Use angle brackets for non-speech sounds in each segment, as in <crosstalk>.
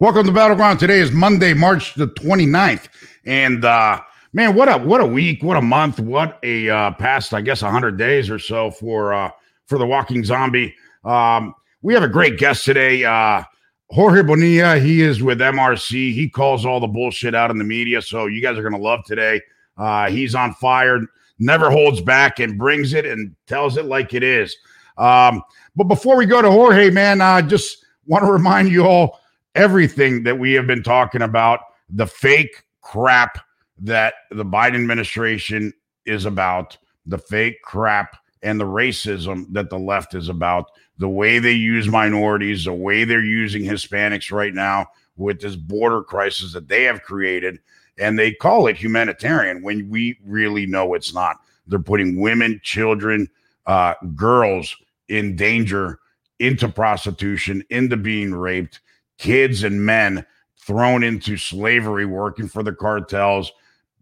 Welcome to Battleground. Today is Monday, March the 29th. And uh man, what a what a week, what a month, what a uh past, I guess, 100 days or so for uh for the walking zombie. Um we have a great guest today. Uh Jorge Bonilla, he is with MRC. He calls all the bullshit out in the media. So you guys are gonna love today. Uh he's on fire, never holds back and brings it and tells it like it is. Um, but before we go to Jorge, man, I uh, just want to remind you all everything that we have been talking about the fake crap that the Biden administration is about, the fake crap and the racism that the left is about, the way they use minorities, the way they're using Hispanics right now with this border crisis that they have created. And they call it humanitarian when we really know it's not. They're putting women, children, uh, girls in danger into prostitution, into being raped kids and men thrown into slavery working for the cartels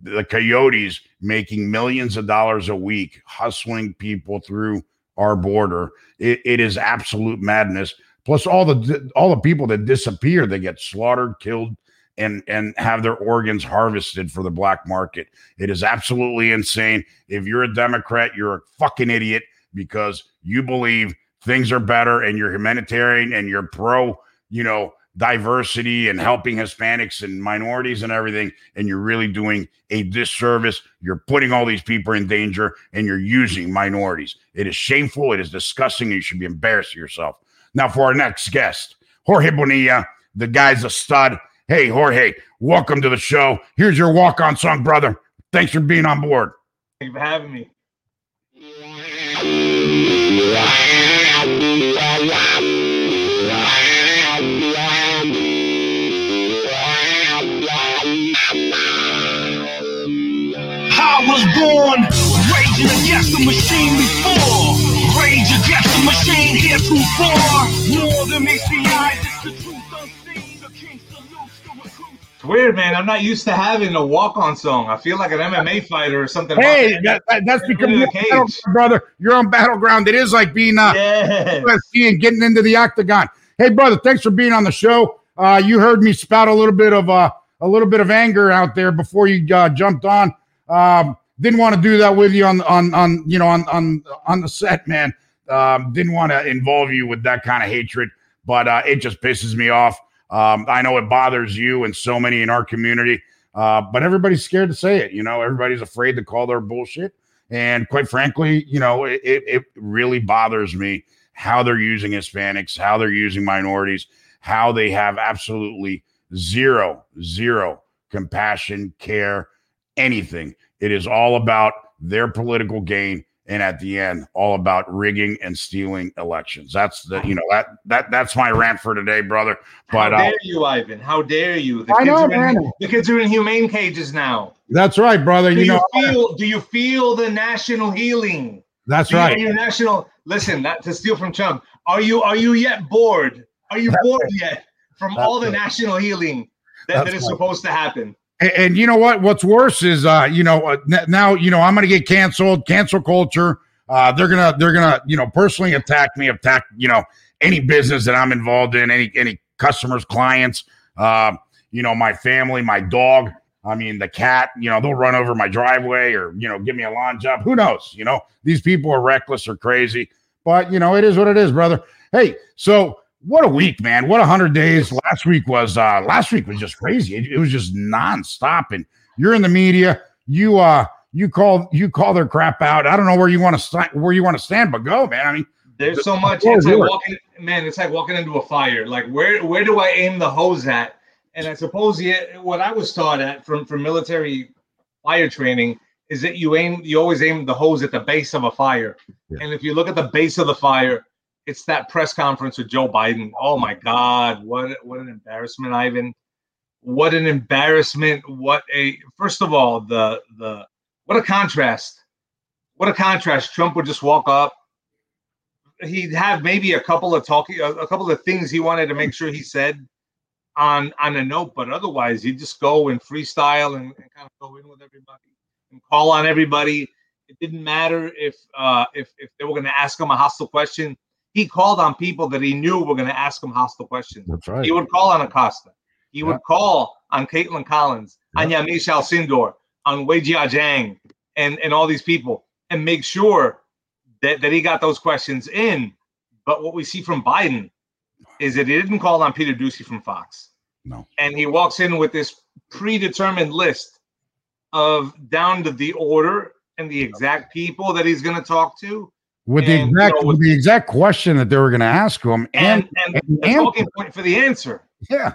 the coyotes making millions of dollars a week hustling people through our border. It, it is absolute madness. Plus all the all the people that disappear they get slaughtered killed and and have their organs harvested for the black market. It is absolutely insane. If you're a democrat you're a fucking idiot because you believe things are better and you're humanitarian and you're pro you know diversity and helping Hispanics and minorities and everything, and you're really doing a disservice. You're putting all these people in danger and you're using minorities. It is shameful. It is disgusting. You should be embarrassed of yourself. Now, for our next guest, Jorge Bonilla, the guy's a stud. Hey, Jorge, welcome to the show. Here's your walk on song, brother. Thanks for being on board. Thank you for having me. Was born raging against the machine before. Rage against the machine here too far. More than meets the eyes, it's the truth unseen. The king salutes the recruits. It's weird, man. I'm not used to having a walk-on song. I feel like an MMA fighter or something. Hey, that, that, that's because you're brother. You're on battleground. It is like being uh, yes. UFC and getting into the octagon. Hey, brother, thanks for being on the show. Uh, you heard me spout a little bit of uh, a little bit of anger out there before you uh, jumped on. Um, didn't want to do that with you on on on you know on on on the set, man. Um, didn't want to involve you with that kind of hatred, but uh, it just pisses me off. Um, I know it bothers you and so many in our community, uh, but everybody's scared to say it. You know, everybody's afraid to call their bullshit. And quite frankly, you know, it, it really bothers me how they're using Hispanics, how they're using minorities, how they have absolutely zero, zero compassion, care, anything. It is all about their political gain and at the end all about rigging and stealing elections that's the you know that that that's my rant for today brother but how uh, dare uh, you ivan how dare you the I know, man. In, the kids are in humane cages now that's right brother do you, know feel do you feel the national healing that's do right you, national listen not to steal from chum are you are you yet bored are you that's bored right. yet from that's all the right. national healing that, that is right. supposed to happen and, and, you know what? What's worse is, uh, you know, uh, now you know I'm going to get canceled. Cancel culture. Uh, they're gonna they're gonna you know personally attack me, attack you know any business that I'm involved in, any any customers, clients, uh, you know, my family, my dog. I mean, the cat. You know, they'll run over my driveway or you know give me a lawn job. Who knows? You know, these people are reckless or crazy. But you know, it is what it is, brother. Hey, so what a week, man! What a hundred days. Last week was uh last week was just crazy. It, it, was just nonstop. And you're in the media. You uh you call you call their crap out. I don't know where you want to st- where you want to stand, but go, man. I mean, there's so much. It's like walking, man. It's like walking into a fire. Like where where do I aim the hose at? And I suppose yeah, what I was taught at from from military fire training is that you aim you always aim the hose at the base of a fire. Yeah. And if you look at the base of the fire, it's that press conference with Joe Biden. Oh my God, what what an embarrassment, Ivan! What an embarrassment! What a first of all the the what a contrast! What a contrast! Trump would just walk up. He'd have maybe a couple of talking, a, a couple of things he wanted to make sure he said on on a note, but otherwise he'd just go and freestyle and, and kind of go in with everybody and call on everybody. It didn't matter if uh, if if they were going to ask him a hostile question he called on people that he knew were going to ask him hostile questions. That's right. He would call on Acosta. He would call on Kaitlan Collins, Yeah. on Yamiche Alcindor, on Weijia Jiang, and, and all these people, and make sure that, that he got those questions in. But what we see from Biden is that he didn't call on Peter Doocy from Fox. No. And he walks in with this predetermined list of down to the order and the exact people that he's going to talk to. With the and, you exact know, with the exact question that they were going to ask him, and, And, and, and the answer. talking point for the answer. yeah,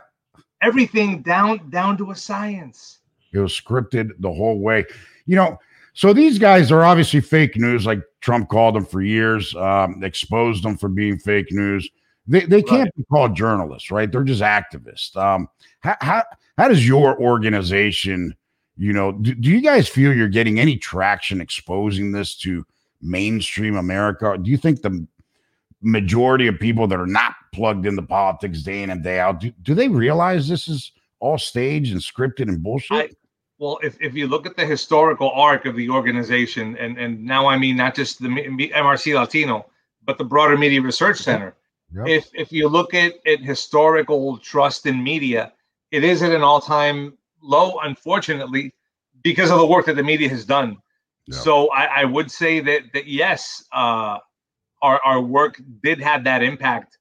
Everything down down to a science. it was scripted the whole way. You know, so these guys are obviously fake news, like Trump called them for years, um, exposed them for being fake news. They they can't Right. be called journalists, right? They're just activists. Um, how how how does your organization, you know, do, do you guys feel you're getting any traction exposing this to mainstream America? Do you think the majority of people that are not plugged into politics day in and day out do, do they realize this is all staged and scripted and bullshit? I- Well, if, if you look at the historical arc of the organization, and, and now I mean not just the MRC Latino, but the broader Media Research Center. Yep. If if you look at, at historical trust in media, it is at an all time low, unfortunately, because of the work that the media has done. Yeah. So I, I would say that that yes, uh, our our work did have that impact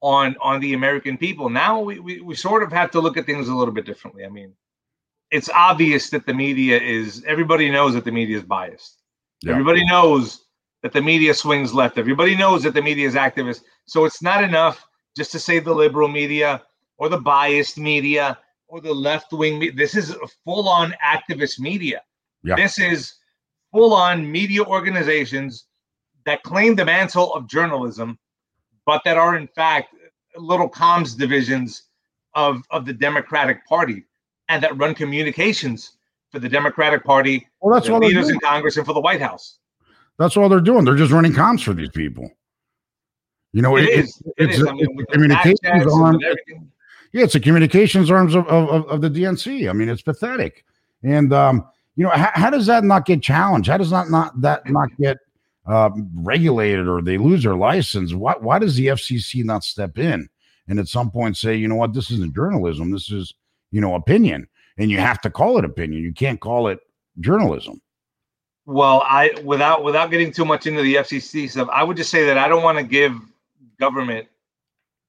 on on the American people. Now we, we we sort of have to look at things a little bit differently. I mean, it's obvious that the media is everybody knows that the media is biased. Yeah. Everybody knows that the media swings left. Everybody knows that the media is activist. So it's not enough just to say the liberal media or the biased media or the left wing. This is full on activist media. Yeah. This is full on media organizations that claim the mantle of journalism, but that are in fact little comms divisions of, of the Democratic Party and that run communications for the Democratic Party, well, that's the all leaders in Congress, and for the White House. That's all they're doing. They're just running comms for these people. You know, It it- is. It it's is. a- I mean, it's communications arm. Yeah, it's the communications arms of, of, of- of the DNC. I mean, it's pathetic. And um, you know, how, how does that not get challenged? How does that not that not get uh, regulated or they lose their license? Why why does the FCC not step in and at some point say, you know what, this isn't journalism, this is you know opinion, and you have to call it opinion. You can't call it journalism. Well, I without without getting too much into the FCC stuff, I would just say that I don't want to give government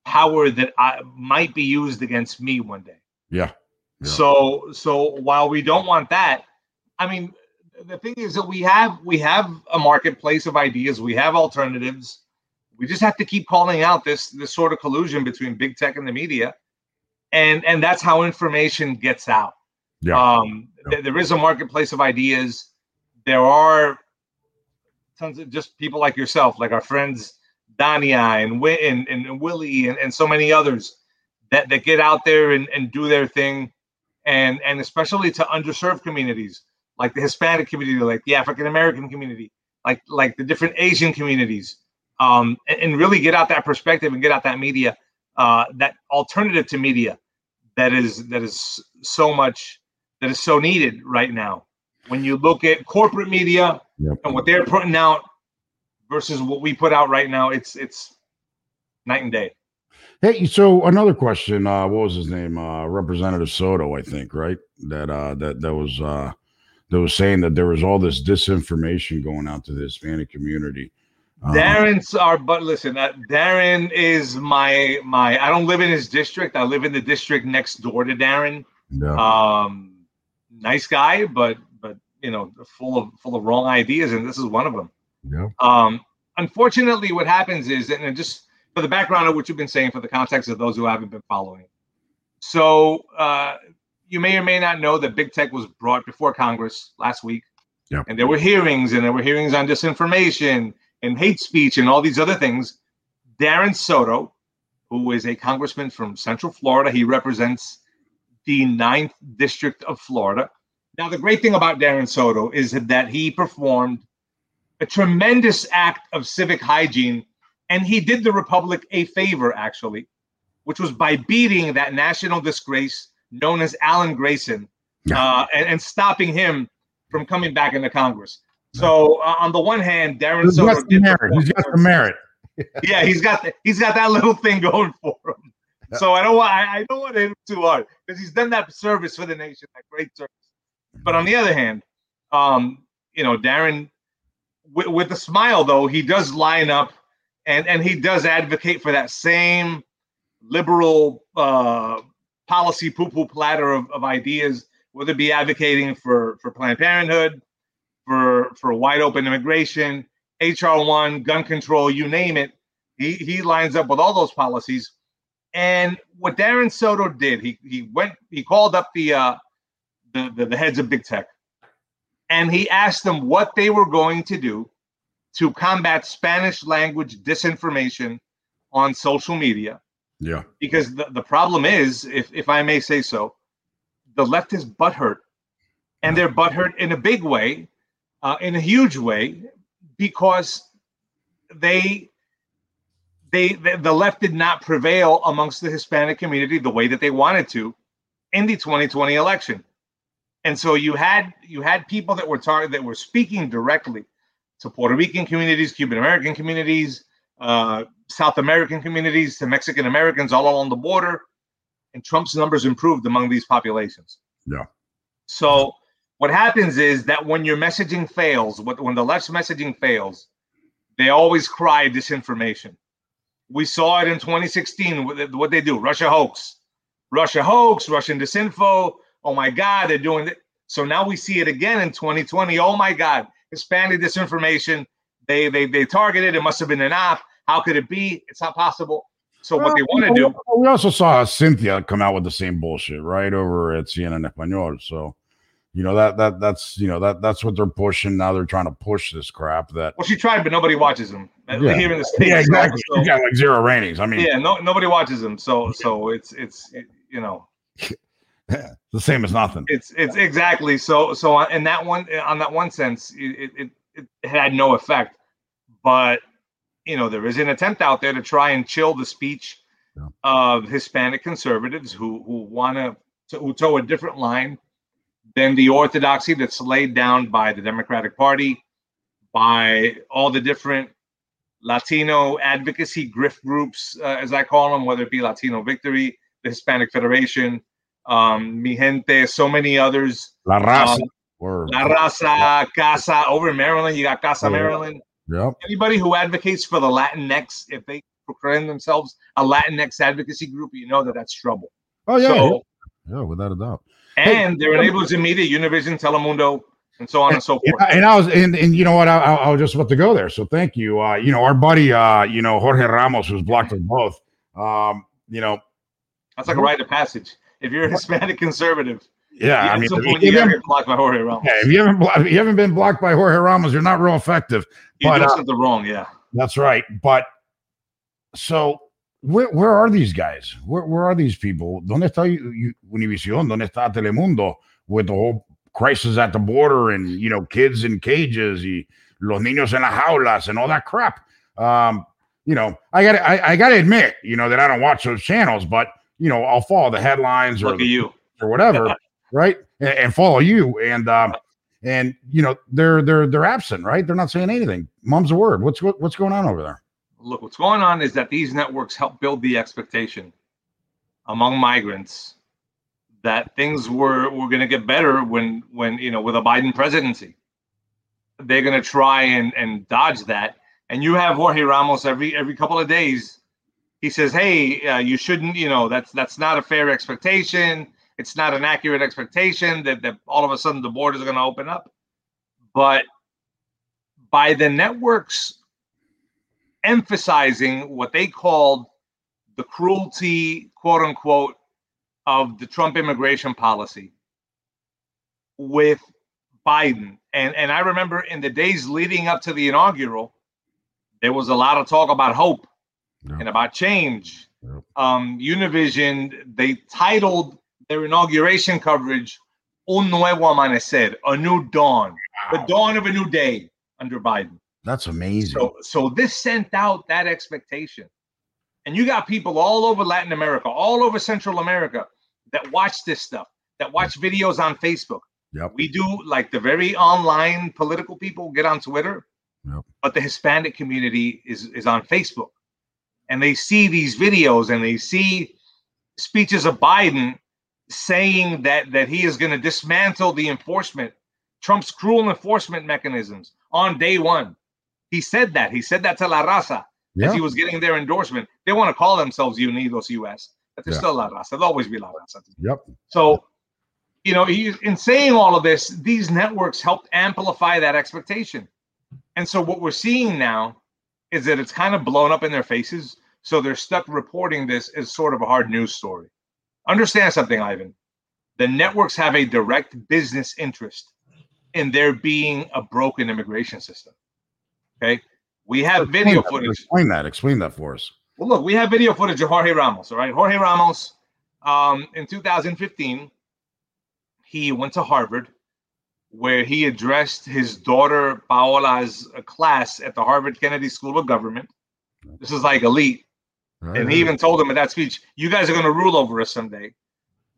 power that I, might be used against me one day. Yeah. Yeah. So so while we don't want that, I mean, the thing is that we have we have a marketplace of ideas, we have alternatives. We just have to keep calling out this this sort of collusion between big tech and the media, and and that's how information gets out. Yeah. Um, th- there is a marketplace of ideas. There are tons of just people like yourself, like our friends Dania and Wi- and, and Willie and, and so many others that, that get out there and, and do their thing and and especially to underserved communities like the Hispanic community, like the African American community, like like the different Asian communities, um, and, and really get out that perspective and get out that media, uh, that alternative to media that is that is so much that is so needed right now. When you look at corporate media Yep. and what they're putting out versus what we put out right now, it's it's night and day. Hey, so another question. Uh, what was his name? Uh, Representative Soto, I think, right? That uh, that that was uh, that was saying that there was all this disinformation going out to the Hispanic community. Um, Darren's our but listen, uh, Darren is my my. I don't live in his district. I live in the district next door to Darren. yeah, Um, nice guy, but but you know, full of full of wrong ideas, and this is one of them. yeah, Um, unfortunately, what happens is, and just for the background of what you've been saying, for the context of those who haven't been following. So uh, you may or may not know that big tech was brought before Congress last week, Yeah. and there were hearings, and there were hearings on disinformation and hate speech and all these other things. Darren Soto, who is a congressman from Central Florida, he represents the ninth district of Florida. Now, the great thing about Darren Soto is that he performed a tremendous act of civic hygiene, and he did the Republic a favor, actually, which was by beating that national disgrace known as Alan Grayson uh, and, and stopping him from coming back into Congress. So, uh, on the one hand, Darren he's Soto got the merit. He's got the merit. <laughs> yeah, he's got the, he's got that little thing going for him. So I don't want I, I don't want to hit him too hard because he's done that service for the nation, that great service. But on the other hand, um, you know, Darren, with, with a smile though, he does line up and and he does advocate for that same liberal uh, policy poo poo platter of, of ideas, whether it be advocating for for Planned Parenthood, for for wide open immigration, HR one, gun control, you name it. He he lines up with all those policies. And what Darren Soto did, he he went, he called up the uh the, the, the heads of big tech, and he asked them what they were going to do to combat Spanish language disinformation on social media. Yeah. Because the, the problem is, if, if I may say so, the left is butthurt. And they're butthurt in a big way, uh, in a huge way, because they they the left did not prevail amongst the Hispanic community the way that they wanted to in the 2020 election. And so you had you had people that were target that were speaking directly to Puerto Rican communities, Cuban American communities, uh, South American communities, to Mexican Americans all along the border, and Trump's numbers improved among these populations. Yeah. So what happens is that when your messaging fails, when the left's messaging fails, they always cry disinformation. We saw it in 2016. What they do, Russia hoax, Russia hoax, Russian disinfo. Oh my God, they're doing it. So now we see it again in 2020. Oh my God, Hispanic disinformation. They they they targeted. It must have been an app. How could it be? It's not possible. So what they want to do. We also saw Cynthia come out with the same bullshit right over at CNN Español. So you know that that that's you know that that's what they're pushing now. They're trying to push this crap. That well, she tried, but nobody watches them yeah. here in the states. Yeah, exactly. So, you got like zero ratings. I mean, yeah, no, nobody watches them. So so it's it's it, you know. <laughs> the same as nothing. It's it's exactly so so uh, in that one on that one sense it, it it had no effect, but you know there is an attempt out there to try and chill the speech yeah. of Hispanic conservatives who who want to who toe a different line than the orthodoxy that's laid down by the Democratic Party, by all the different Latino advocacy grift groups, uh, as I call them, whether it be Latino Victory, the Hispanic Federation, um, Mi Gente, so many others. La Raza. Um, La Raza, Casa. Over in Maryland, you got Casa Maryland. Yep. Anybody who advocates for the Latinx, if they proclaim themselves a Latinx advocacy group, you know that that's trouble. Oh yeah, so, yeah. without a doubt. And hey, they're enabled to media, Univision, Telemundo, and so on and so forth. And, and I was, and, and you know what, I, I, was just about to go there. So thank you. Uh, you know, our buddy, uh, you know, Jorge Ramos, who's blocked us both. Um, you know, that's like a rite of passage. If you're a Hispanic conservative, yeah, I mean, if you, haven't, blocked by Jorge Ramos. Yeah, if you haven't, if you haven't been blocked by Jorge Ramos, you're not real effective. You but, uh, something wrong, yeah. That's right. But so where, where are these guys? Where, where are these people? ¿Dónde está Univision? ¿Dónde está Telemundo with the whole crisis at the border and you know kids in cages y los niños en las jaulas and all that crap? Um, you know, I got I, I got to admit, you know, that I don't watch those channels, but you know, I'll follow the headlines or you or whatever, <laughs> right? And, and, follow you and um, and you know they're they're they're absent, right? They're not saying anything. Mom's a word. What's what, what's going on over there? look, what's going on is that these networks help build the expectation among migrants that things were were going to get better when when you know with a Biden presidency. They're going to try and and dodge that. And you have Jorge Ramos every every couple of days. He says, "Hey, uh, you shouldn't. You know that's that's not a fair expectation. It's not an accurate expectation that that all of a sudden the borders are going to open up." But by the networks emphasizing what they called the cruelty, quote unquote, of the Trump immigration policy with Biden. And and I remember in the days leading up to the inaugural, there was a lot of talk about hope and about change. Um, Univision, they titled their inauguration coverage Un Nuevo Amanecer, a new dawn, wow. the dawn of a new day under Biden. That's amazing. So, so this sent out that expectation. And you got people all over Latin America, all over Central America that watch this stuff, that watch videos on Facebook. Yep. We do like the very online political people get on Twitter Yep. but the Hispanic community is is on Facebook, and they see these videos and they see speeches of Biden saying that that he is going to dismantle the enforcement, Trump's cruel enforcement mechanisms on day one. He said that. He said that to La Raza Yeah. as he was getting their endorsement. They want to call themselves Unidos US, but they're Yeah. still La Raza. They'll always be La Raza. Yep. So, you know, he, in saying all of this, these networks helped amplify that expectation. And so, what we're seeing now is that it's kind of blown up in their faces. So, they're stuck reporting this as sort of a hard news story. Understand something, Ivan. The networks have a direct business interest in there being a broken immigration system. Okay. We have video that. footage. Explain that. Explain that for us. Well, look, we have video footage of Jorge Ramos. All right, Jorge Ramos, um, in 2015, he went to Harvard, where he addressed his daughter Paola's uh, class at the Harvard Kennedy School of Government. This is like elite, and he even told them in that speech, "You guys are going to rule over us someday."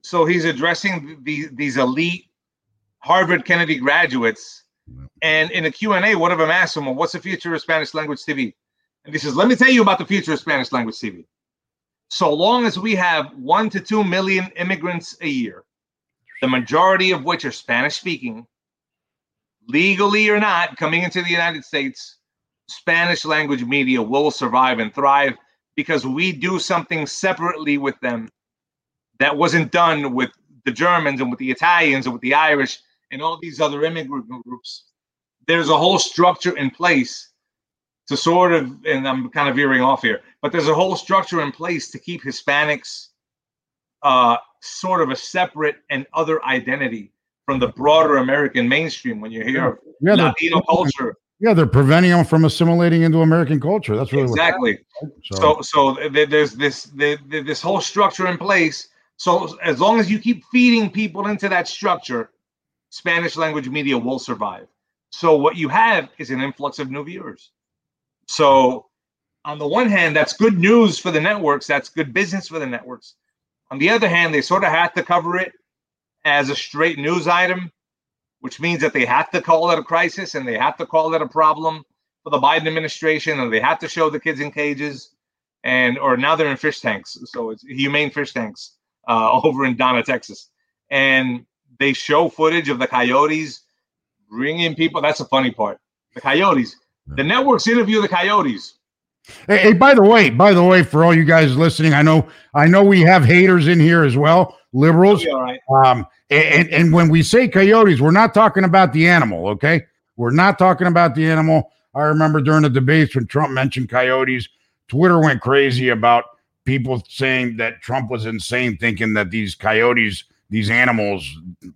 So he's addressing the, these elite Harvard Kennedy graduates, and in a Q&A, one of them asked him, well, "What's the future of Spanish language TV?" And he says, Let me tell you about the future of Spanish language TV. So long as we have one to two million immigrants a year, the majority of which are Spanish speaking, legally or not, coming into the United States, Spanish language media will survive and thrive because we do something separately with them that wasn't done with the Germans and with the Italians and with the Irish and all these other immigrant groups. There's a whole structure in place to sort of, and I'm kind of veering off here, but there's a whole structure in place to keep Hispanics uh, sort of a separate and other identity from the broader American mainstream. When you hear Yeah, Latino culture, yeah, they're preventing them from assimilating into American culture. That's really exactly. So, so th- there's this this whole structure in place. So as long as you keep feeding people into that structure, Spanish language media will survive. So what you have is an influx of new viewers. So on the one hand, that's good news for the networks. That's good business for the networks. On the other hand, they sort of have to cover it as a straight news item, which means that they have to call it a crisis and they have to call it a problem for the Biden administration, and they have to show the kids in cages, and or now they're in fish tanks. So it's humane fish tanks uh, <laughs> over in Donna, Texas, and they show footage of the coyotes bringing people. That's the funny part. The coyotes. The networks interview the coyotes. Hey, hey, by the way, by the way, for all you guys listening, I know, I know we have haters in here as well, liberals. Right. Um, and, and when we say coyotes, we're not talking about the animal, okay? We're not talking about the animal. I remember during the debates when Trump mentioned coyotes, Twitter went crazy about people saying that Trump was insane, thinking that these coyotes, these animals,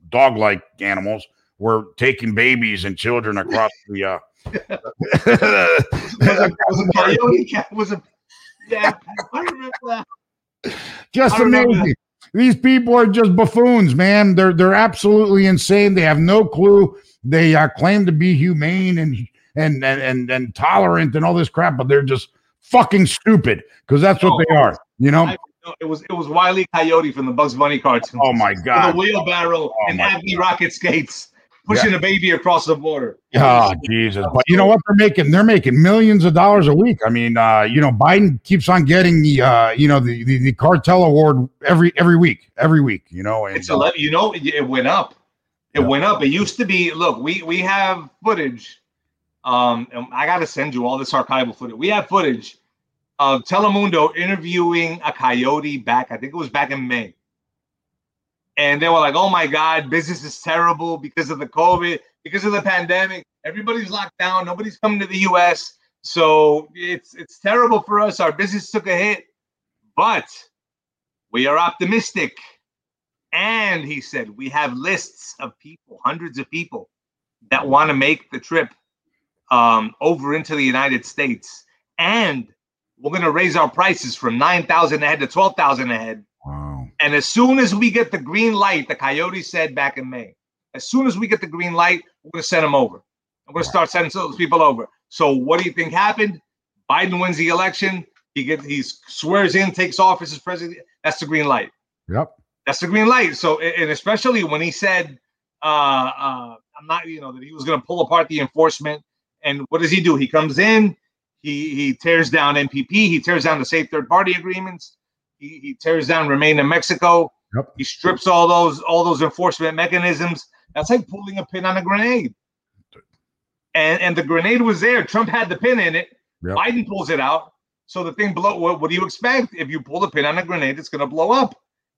dog-like animals, were taking babies and children across the. Uh, Was <laughs> a, <laughs> was a coyote cat? Was a yeah? I remember that. just I amazing. These people are just buffoons, man. They're they're absolutely insane. They have no clue. They uh, claim to be humane and and and and, and tolerant and all this crap, but they're just fucking stupid because that's what Oh, they are. You know? It was it was Wiley Coyote from the Bugs Bunny cartoon. Oh my god! a god! wheelbarrow and my Acme rocket skates pushing a baby across the border. Oh Jesus! But you know what? They're making they're making millions of dollars a week. I mean, uh, you know, Biden keeps on getting the uh, you know the, the the cartel award every every week, every week. You know, and, It's eleven. You know, it, it went up. It Yeah. went up. It used to be. Look, we we have footage. Um, and I got to send you all this archival footage. We have footage of Telemundo interviewing a coyote back. I think it was back in May. And they were like, "Oh my God, business is terrible because of the COVID, because of the pandemic. Everybody's locked down. Nobody's coming to the U.S. So it's it's terrible for us. Our business took a hit, but we are optimistic." And he said, we have lists of people, hundreds of people that want to make the trip um, over into the United States. And we're going to raise our prices from 9,000 a head to 12,000 a head. And as soon as we get the green light, the Coyote said back in May, as soon as we get the green light, we're going to send them over. I'm going to start sending those people over. So what do you think happened? Biden wins the election. He gets he swears in, takes office as president. That's the green light. Yep. That's the green light. So, and especially when he said, uh, uh, "I'm not," you know, that he was going to pull apart the enforcement And what does he do? He comes in, he he tears down MPP, he tears down the safe third party agreements, he, he tears down Remain in Mexico. Yep. He strips all those all those enforcement mechanisms. That's like pulling a pin on a grenade. And and the grenade was there. Trump had the pin in it. Yep. Biden pulls it out. So the thing blow. What, what do you expect? If you pull the pin on a grenade, it's going to blow up.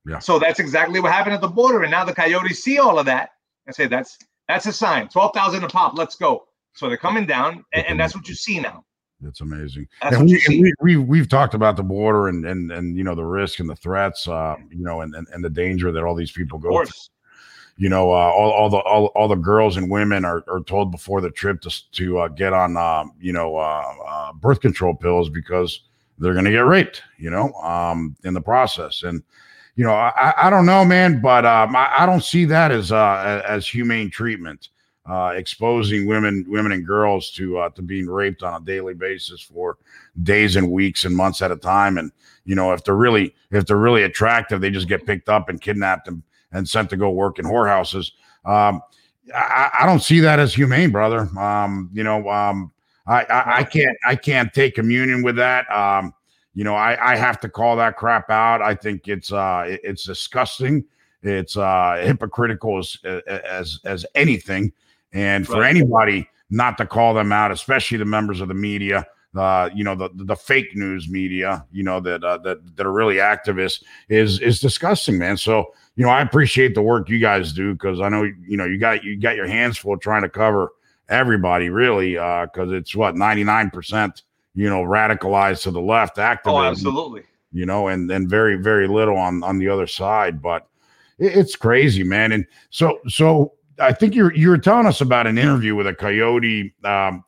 Yeah. So that's exactly what happened at the border. And now the coyotes see all of that and say that's that's a sign. Twelve thousand a pop. Let's go. So they're coming down, and, and that's what you see now. It's amazing. And we, and we, we, we, have talked about the border and and and you know the risk and the threats, uh, you know, and, and and the danger that all these people go through. You know, uh, all, all the all, all the girls and women are, are told before the trip to to uh, get on, um, you know, uh, uh, birth control pills because they're going to get raped. You know, um, in the process, and you know, I, I- I don't know, man, but um, I, I don't see that as uh, as humane treatment. Uh, exposing women, women and girls to uh, to being raped on a daily basis for days and weeks and months at a time, and you know, if they're really if they're really attractive, they just get picked up and kidnapped and and sent to go work in whorehouses. Um, I, I don't see that as humane, brother. Um, you know, um, I, I, I can't I can't take communion with that. Um, you know, I, I have to call that crap out. I think it's uh, it- it's disgusting. It's uh, hypocritical as as as anything, and for Right. anybody not to call them out, especially the members of the media, uh, you know, the the fake news media, you know, that uh, that that are really activists, is is disgusting, man. So you know, I appreciate the work you guys do because I know you know you got you got your hands full trying to cover everybody, really, because it's what ninety nine percent, you know, radicalized to the left, activism, Oh, absolutely. you know, and then very very little on on the other side, but it, it's crazy, man. And so so I think you're you were telling us about an interview with a coyote um,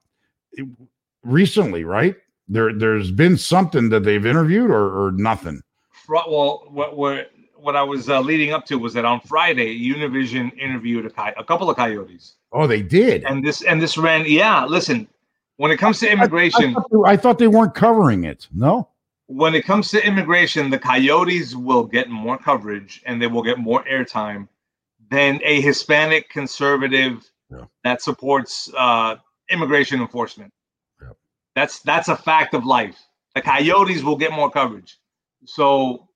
recently, right? There there's been something that they've interviewed or or nothing. Well, what what what I was uh, leading up to was that on Friday, Univision interviewed a, coy- a couple of coyotes, Oh, they did. and this and this ran. Yeah, listen, when it comes to I, immigration, thought they, I thought they weren't covering it. No. When it comes to immigration, the coyotes will get more coverage and they will get more airtime than a Hispanic conservative Yeah. that supports uh, immigration enforcement. Yep. That's that's a fact of life. The coyotes will get more coverage. So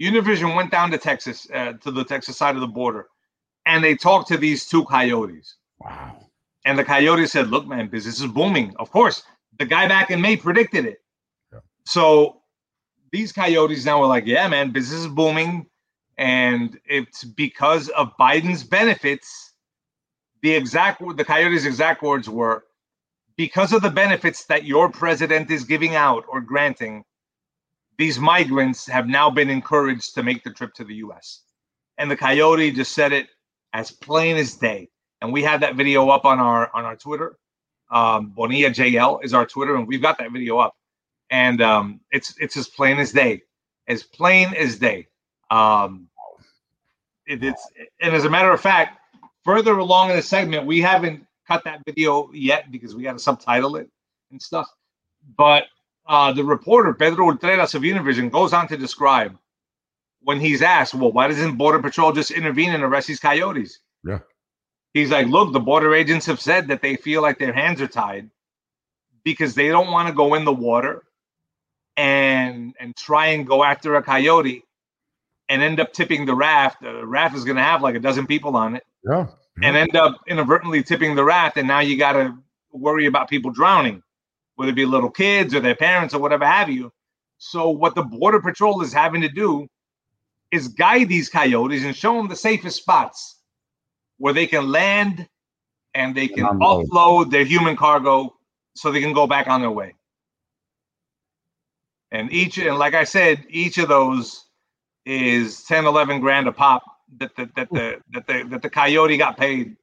Univision went down to Texas, uh, to the Texas side of the border, and they talked to these two coyotes. Wow. And the coyote said, Look, man, business is booming. Of course, the guy back in May predicted it. Yeah. So these coyotes now were like, Yeah, man, business is booming. And it's because of Biden's benefits. The exact the coyotes' exact words were because of the benefits that your president is giving out or granting, these migrants have now been encouraged to make the trip to the US. And the coyote just said it as plain as day and we have that video up on our on our Twitter. Um, Bonilla JL is our Twitter, and we've got that video up, and um, it's it's as plain as day, as plain as day. Um, it, it's and as a matter of fact, further along in the segment, we haven't cut that video yet because we got to subtitle it and stuff. But uh, the reporter Pedro Ultreras of Univision goes on to describe when he's asked, "Well, why doesn't Border Patrol just intervene and arrest these coyotes?" Yeah. He's like, look, the border agents have said that they feel like their hands are tied because they don't want to go in the water and and try and go after a coyote and end up tipping the raft. The raft is going to have like a dozen people on it Yeah. and end up inadvertently tipping the raft, and now you got to worry about people drowning, whether it be little kids or their parents or whatever have you. So what the border patrol is having to do is guide these coyotes and show them the safest spots where they can land and they can offload their human cargo so they can go back on their way. And each, and like I said, each of those is 10, 11 grand a pop that the, that the, that the, that the coyote got paid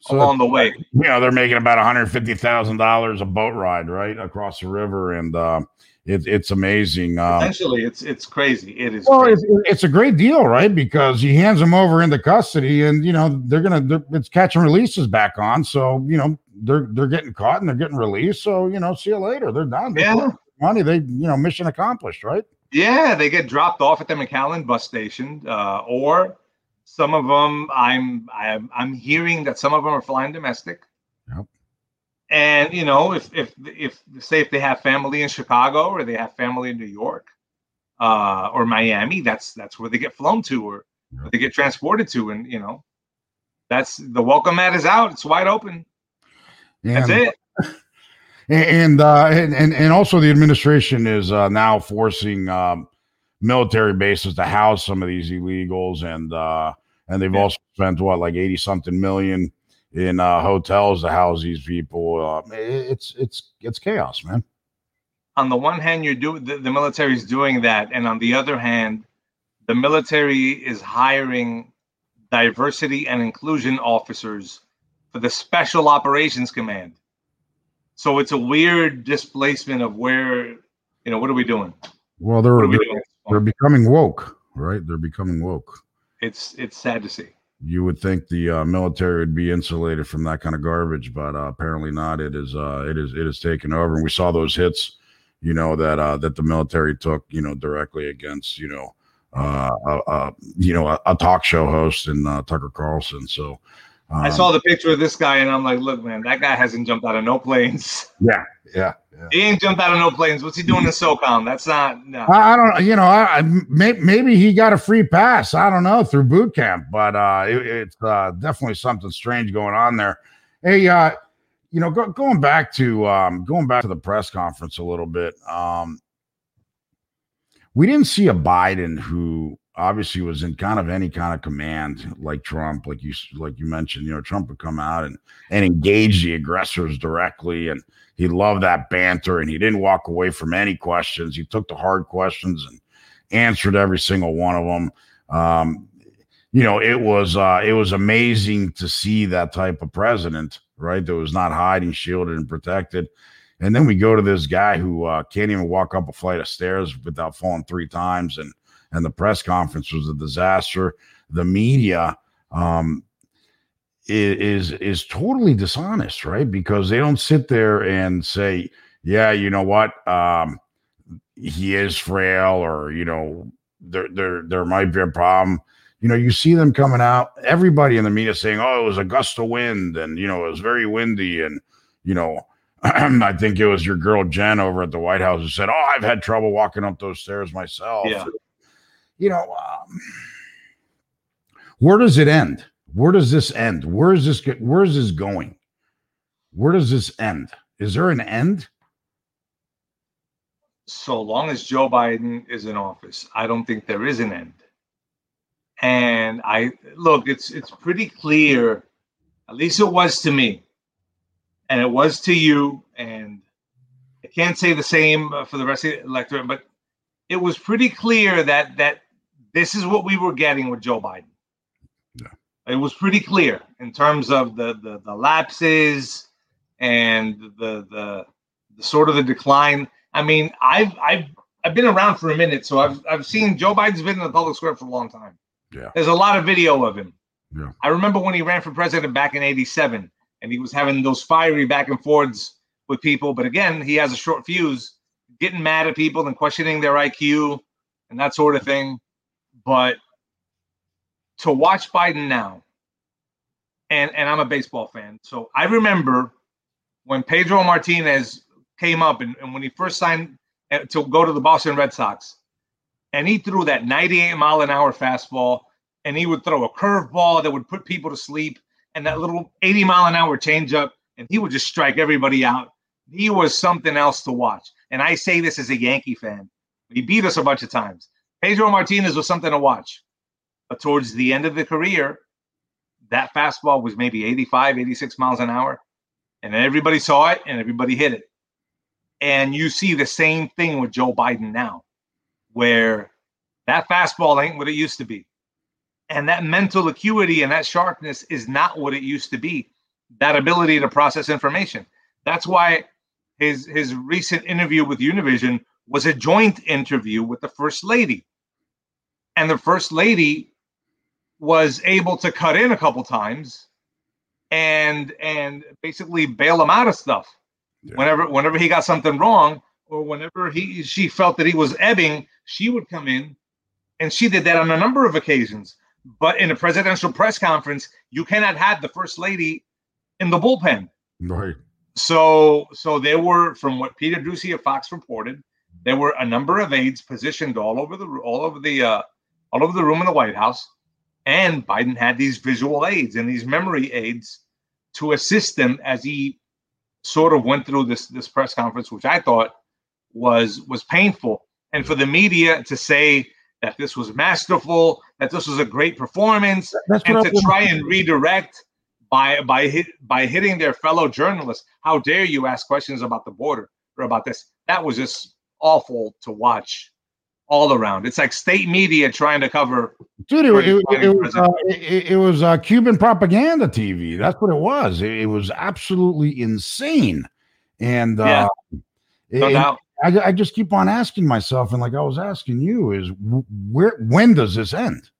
So, along the way. you know, they're making about $150,000 a boat ride, right? Across the river. And uh, it, it's amazing. Um, Essentially, it's it's crazy. It is. well, it's, it's a great deal, right? Because he hands them over into custody, and you know they're gonna they're, it's catch and releases back on. So you know they're they're getting caught and they're getting released. So you know, see you later. They're done. Yeah. Money. They you know mission accomplished, right? Yeah, they get dropped off at the McAllen bus station, uh, or some of them. I'm I'm I'm hearing that some of them are flying domestic. Yep. And you know, if if if say if they have family in Chicago or they have family in New York uh, or Miami, that's that's where they get flown to or yeah. they get transported to, and you know, that's the welcome mat is out. It's wide open. Yeah. That's it. And, uh, and and and also the administration is uh, now forcing um, military bases to house some of these illegals, and uh, and they've yeah. also spent what like eighty something million in uh, hotels to house these people. Uh, it's it's it's chaos, man. On the one hand, you're doing the, the military is doing that, and on the other hand, the military is hiring diversity and inclusion officers for the Special Operations Command. So it's a weird displacement of where, you know, what are we doing? Well, they're they're, they're becoming woke, right? They're becoming woke. It's it's sad to see you would think the uh, military would be insulated from that kind of garbage, but uh, apparently not. It is uh, it is it is taken over, and we saw those hits, you know that uh, that the military took, you know, directly against, you know, uh, you know, a, a, talk show host and uh, Tucker Carlson. So um, I saw the picture of this guy, and I'm like, look, man, that guy hasn't jumped out of no planes. <laughs> Yeah, yeah. Yeah. He ain't jumped out of no planes. What's he doing in SOCOM? That's not. No. I, I don't. You know, I, may, maybe he got a free pass. I don't know through boot camp, but uh, it, it's uh, definitely something strange going on there. Hey, uh, you know, go, going back to um, going back to the press conference a little bit. Um, we didn't see a Biden who obviously was in kind of any kind of command like Trump, like you like you mentioned. You know, Trump would come out and and engage the aggressors directly, and he loved that banter, and he didn't walk away from any questions. He took the hard questions and answered every single one of them. Um, you know, it was uh, it was amazing to see that type of president, right? That was not hiding, shielded, and protected. And then we go to this guy who uh, can't even walk up a flight of stairs without falling three times and and the press conference was a disaster. The media um, is is totally dishonest, right? Because they don't sit there and say, "Yeah, you know what, um, he is frail," or you know, there there there might be a problem. You know, you see them coming out. Everybody in the media saying, "Oh, it was a gust of wind," and you know, it was very windy, and you know. <clears throat> I think it was your girl Jen over at the White House who said, "Oh, I've had trouble walking up those stairs myself." Yeah you know, um, where does it end? Where does this end? Where is this? Where is this going? Where does this end? Is there an end? So long as Joe Biden is in office, I don't think there is an end. And I look, it's it's pretty clear, at least it was to me, and it was to you. And I can't say the same for the rest of the electorate, but it was pretty clear that that this is what we were getting with Joe Biden. Yeah. It was pretty clear in terms of the the, the lapses and the, the the sort of the decline. I mean, I've I've I've been around for a minute, so I've I've seen Joe Biden's been in the public square for a long time. Yeah. There's a lot of video of him. Yeah. I remember when he ran for president back in 87 and he was having those fiery back and forths with people, but again, he has a short fuse, getting mad at people and questioning their IQ and that sort of thing. But to watch Biden now, and and I'm a baseball fan, so I remember when Pedro Martinez came up and, and when he first signed uh, to go to the Boston Red Sox, and he threw that 98 mile an hour fastball, and he would throw a curveball that would put people to sleep, and that little 80 mile an hour changeup, and he would just strike everybody out. He was something else to watch. And I say this as a Yankee fan. He beat us a bunch of times. Pedro Martinez was something to watch. But towards the end of the career, that fastball was maybe 85, 86 miles an hour. And everybody saw it and everybody hit it. And you see the same thing with Joe Biden now, where that fastball ain't what it used to be. And that mental acuity and that sharpness is not what it used to be. That ability to process information. That's why his his recent interview with Univision was a joint interview with the first lady. And the first lady was able to cut in a couple times and and basically bail him out of stuff. Yeah. Whenever whenever he got something wrong or whenever he she felt that he was ebbing, she would come in and she did that on a number of occasions. But in a presidential press conference, you cannot have the first lady in the bullpen. Right. So, so there were, from what Peter Doocy of Fox reported, there were a number of aides positioned all over the all over the uh, all over the room in the White House, and Biden had these visual aids and these memory aids to assist him as he sort of went through this this press conference, which I thought was was painful. And for the media to say that this was masterful, that this was a great performance, That's and to try and redirect by by hit by hitting their fellow journalists. How dare you ask questions about the border or about this? That was just awful to watch all around. It's like state media trying to cover. Dude, it, it, it was uh, it, it, was uh, Cuban propaganda TV. That's what it was. It, was absolutely insane, and uh, yeah, no doubt. I, I just keep on asking myself, and like I was asking you, is where when does this end,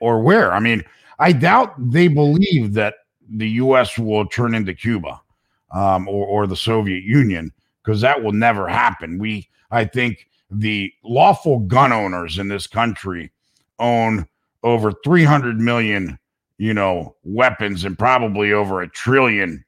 or where? I mean, I doubt they believe that the U.S. will turn into Cuba um, or or the Soviet Union because that will never happen. We, I think, the lawful gun owners in this country own over 300 million, you know, weapons and probably over a trillion,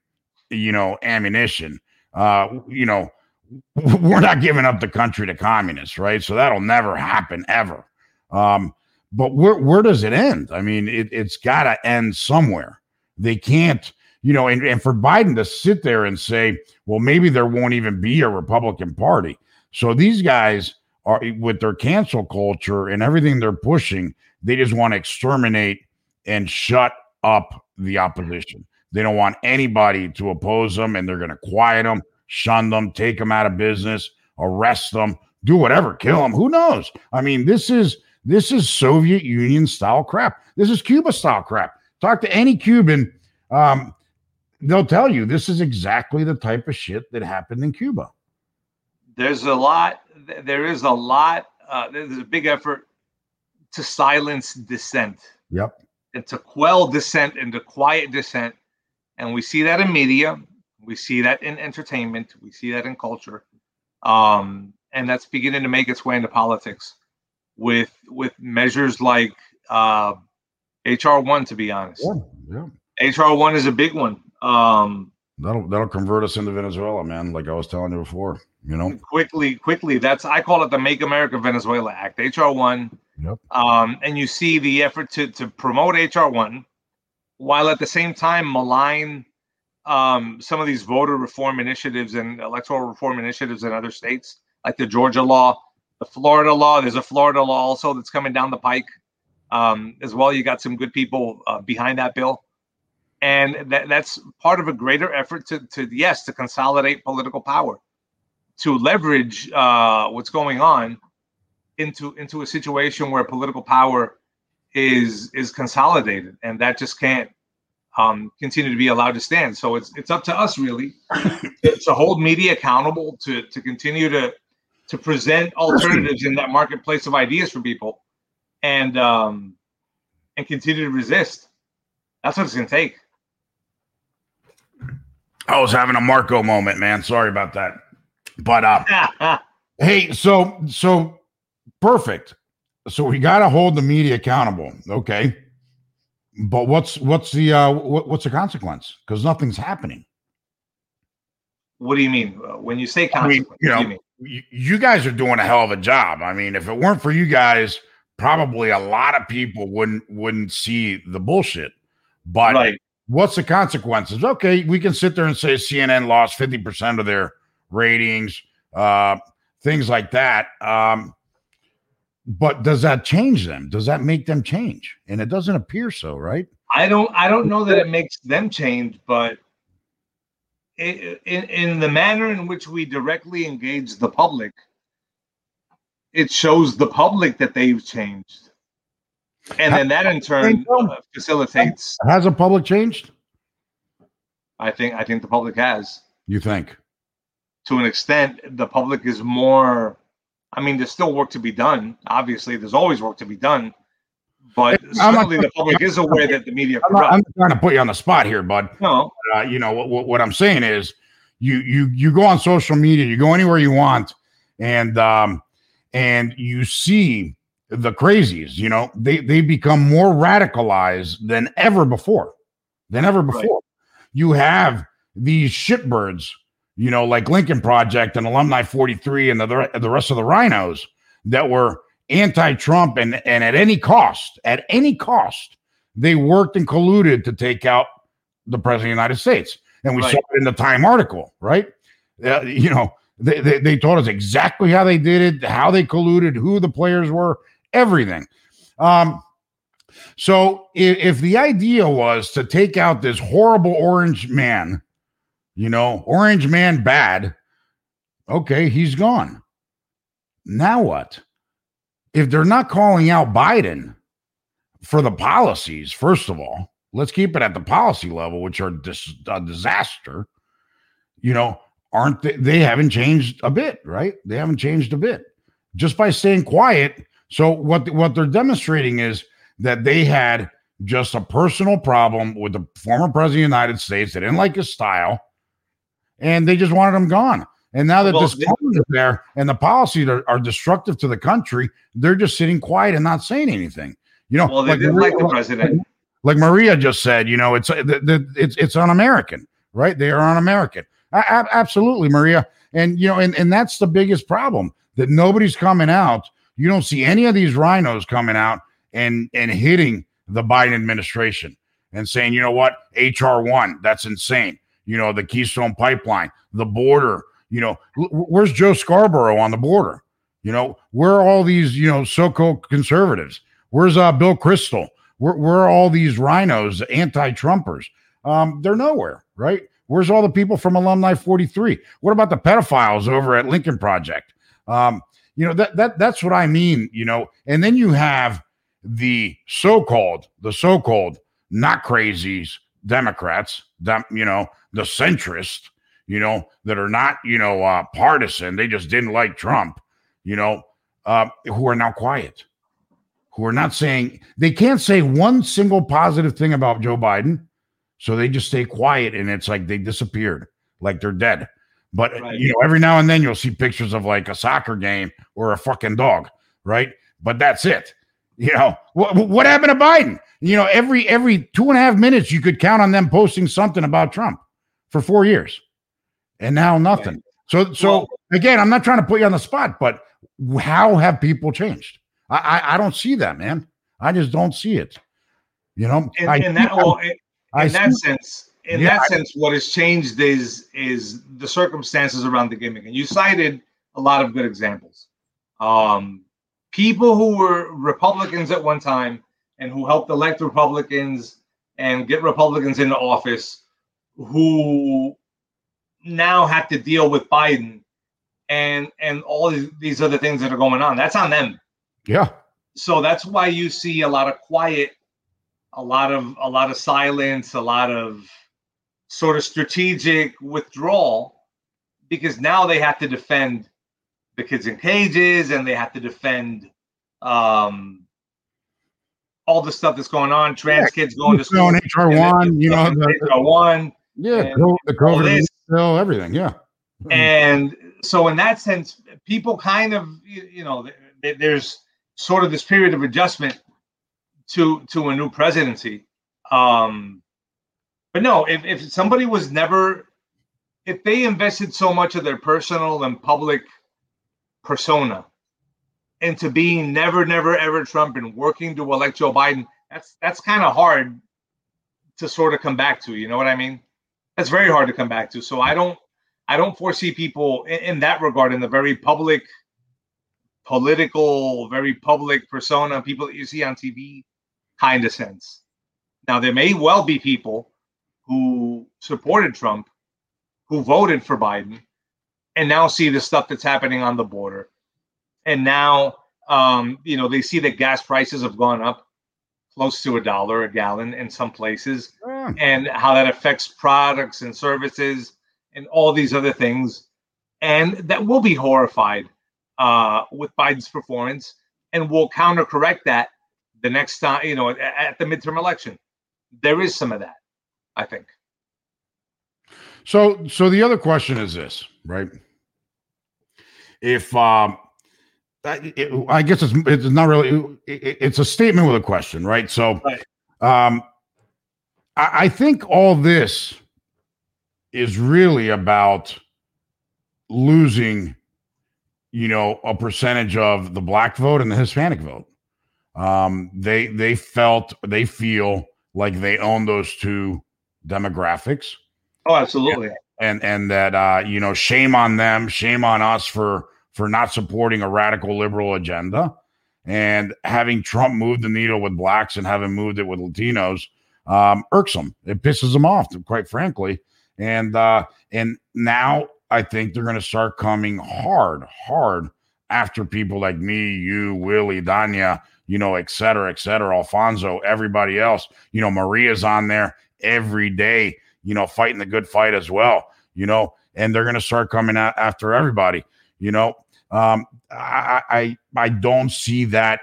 you know, ammunition. Uh, you know, <laughs> we're not giving up the country to communists, right? So that'll never happen ever. Um, but where where does it end? I mean, it, it's got to end somewhere. They can't, you know, and, and for Biden to sit there and say, well, maybe there won't even be a Republican Party. So these guys are with their cancel culture and everything they're pushing, they just want to exterminate and shut up the opposition. They don't want anybody to oppose them and they're going to quiet them, shun them, take them out of business, arrest them, do whatever, kill them. Who knows? I mean, this is this is Soviet Union style crap. This is Cuba style crap. Talk to any Cuban, um, they'll tell you this is exactly the type of shit that happened in Cuba there's a lot there is a lot uh, there's a big effort to silence dissent. Yep. And to quell dissent and to quiet dissent. And we see that in media. We see that in entertainment. We see that in culture. Um, and that's beginning to make its way into politics with with measures like uh, hr1 to be honest. Yeah, yeah. hr1 is a big one. Um, that'll that'll convert us into venezuela man like i was telling you before you know? Quickly quickly that's i call it the make america venezuela act hr1 yep. um, and you see the effort to to promote hr1 while at the same time malign um, some of these voter reform initiatives and electoral reform initiatives in other states like the georgia law the florida law there's a florida law also that's coming down the pike. Um, as well you got some good people uh, behind that bill. And that, that's part of a greater effort to, to yes to consolidate political power to leverage uh, what's going on into into a situation where political power is is consolidated, and that just can't um, continue to be allowed to stand. So it's it's up to us really <laughs> to hold media accountable to to continue to to present alternatives in that marketplace of ideas for people, and um, and continue to resist. That's what it's going to take. I was having a Marco moment, man. Sorry about that. But uh, <laughs> hey, so so perfect. So we got to hold the media accountable, okay? But what's what's the uh, what, what's the consequence? Because nothing's happening. What do you mean uh, when you say consequence? I mean, you know, you guys are doing a hell of a job. I mean, if it weren't for you guys, probably a lot of people wouldn't wouldn't see the bullshit. But right. what's the consequences? Okay, we can sit there and say CNN lost 50% of their ratings, uh, things like that. Um, but does that change them? Does that make them change? And it doesn't appear so, right? I don't. I don't know that it makes them change, but in, in the manner in which we directly engage the public, it shows the public that they've changed, and then that in turn uh, facilitates. Has the public changed? I think. I think the public has. You think? To an extent, the public is more. I mean, there's still work to be done. Obviously, there's always work to be done, but I'm certainly not, the public is aware that the media. I'm not, I'm not, trying to put you on the spot here, bud. No, uh, you know what, what, what I'm saying is, you you you go on social media, you go anywhere you want, and um, and you see the crazies. You know, they they become more radicalized than ever before, than ever before. Right. You have these shitbirds, you know, like Lincoln Project and Alumni 43 and the, the rest of the rhinos that were anti-Trump and, and at any cost, at any cost, they worked and colluded to take out the president of the United States. And we right. saw it in the Time article, right? Uh, you know, they, they, they told us exactly how they did it, how they colluded, who the players were, everything. Um, so if, if the idea was to take out this horrible orange man, you know, orange man bad, okay, he's gone. Now what? If they're not calling out Biden for the policies, first of all, let's keep it at the policy level, which are dis- a disaster. You know, aren't they, they haven't changed a bit, right? They haven't changed a bit just by staying quiet. So what what they're demonstrating is that they had just a personal problem with the former president of the United States. They didn't like his style, and they just wanted them gone. And now that well, this is there and the policies are, are, destructive to the country, they're just sitting quiet and not saying anything. You know, well, they like, didn't Maria, like the president. Like, Maria just said, you know, it's it's it's un-American, right? They are un-American. absolutely, Maria. And you know, and, and that's the biggest problem that nobody's coming out. You don't see any of these rhinos coming out and and hitting the Biden administration and saying, you know what, HR one, that's insane. You know, the Keystone Pipeline, the border. You know, where's Joe Scarborough on the border? You know, where are all these you know so-called conservatives? Where's uh, Bill Kristol? Where, where are all these rhinos, anti-Trumpers? Um, they're nowhere, right? Where's all the people from Alumni 43? What about the pedophiles over at Lincoln Project? Um, you know that that that's what I mean. You know, and then you have the so-called the so-called not crazies democrats that you know the centrist you know that are not you know uh partisan they just didn't like trump you know uh who are now quiet who are not saying they can't say one single positive thing about joe biden so they just stay quiet and it's like they disappeared like they're dead. But right. you know every now and then you'll see pictures of like a soccer game or a fucking dog right? But that's it you know what? What happened to Biden? You know, every every two and a half minutes you could count on them posting something about Trump for four years, and now nothing. So so well, again, I'm not trying to put you on the spot, but how have people changed? I I, I don't see that, man. I just don't see it. You know, in, I, in that well, in, I, in that sense, in yeah, that sense, what has changed is is the circumstances around the gimmick, and you cited a lot of good examples. Um, people who were Republicans at one time and who helped elect Republicans and get Republicans into office who now have to deal with Biden and and all these other things that are going on. That's on them. Yeah. So that's why you see a lot of quiet, a lot of a lot of silence, a lot of sort of strategic withdrawal because now they have to defend the kids in cages and they have to defend um, all the stuff that's going on. Trans yeah, kids going to school. HR one, you know, the, HR one. Yeah, the COVID still everything. Yeah. And so, in that sense, people kind of, you know, there's sort of this period of adjustment to to a new presidency. Um, but no, if, if somebody was never, if they invested so much of their personal and public persona into being never, never, ever Trump and working to elect Joe Biden, that's that's kind of hard to sort of come back to. You know what I mean? That's very hard to come back to. So I don't I don't foresee people in, in that regard in the very public, political, very public persona, people that you see on TV kind of sense. Now there may well be people who supported Trump, who voted for Biden, and now see the stuff that's happening on the border. And now, um, you know, they see that gas prices have gone up close to a dollar a gallon in some places, and how that affects products and services and all these other things. And that will be horrified uh, with Biden's performance and will counter correct that the next time, you know, at, at the midterm election. There is some of that, I think. So, so the other question is this, right? If um, it, I guess it's it's not really it, it's a statement with a question, right? So, right. um, I, I think all this is really about losing, you know, a percentage of the black vote and the Hispanic vote. Um, they they felt they feel like they own those two demographics. Oh, absolutely. And and that uh, you know, shame on them, shame on us for for not supporting a radical liberal agenda. And having Trump move the needle with blacks and having moved it with Latinos um, irks them. It pisses them off, quite frankly. And uh, and now I think they're going to start coming hard, hard after people like me, you, Willie, Danya, you know, et cetera, et cetera, Alfonso, everybody else. You know, Maria's on there every day, you know, fighting the good fight as well, you know, and they're going to start coming out after everybody, you know. Um, I, I, I don't see that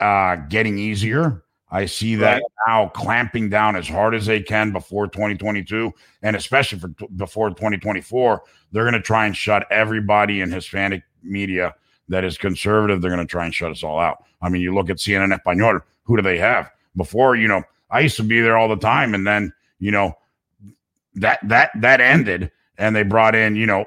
uh, getting easier. I see that right. now clamping down as hard as they can before 2022, and especially for t- before 2024. They're going to try and shut everybody in Hispanic media that is conservative. They're going to try and shut us all out. I mean, you look at CNN Español. Who do they have? Before, you know, I used to be there all the time, and then you know that that that ended, and they brought in you know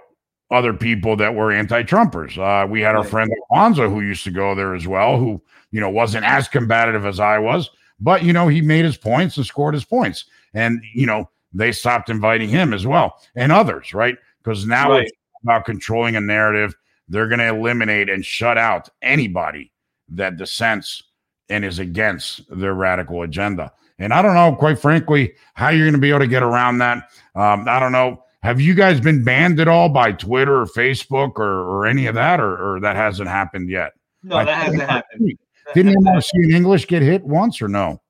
other people that were anti-Trumpers. Uh, we had our friend Alonzo who used to go there as well, who you know wasn't as combative as I was, but you know he made his points and scored his points, and you know they stopped inviting him as well and others, right? Because now right. it's about controlling a narrative. They're going to eliminate and shut out anybody that dissents and is against their radical agenda. And I don't know, quite frankly, how you're going to be able to get around that. Um, I don't know have you guys been banned at all by Twitter or Facebook or, or any of that, or, or that hasn't happened yet? No, I that hasn't happened. Didn't MRC in English get hit once or no?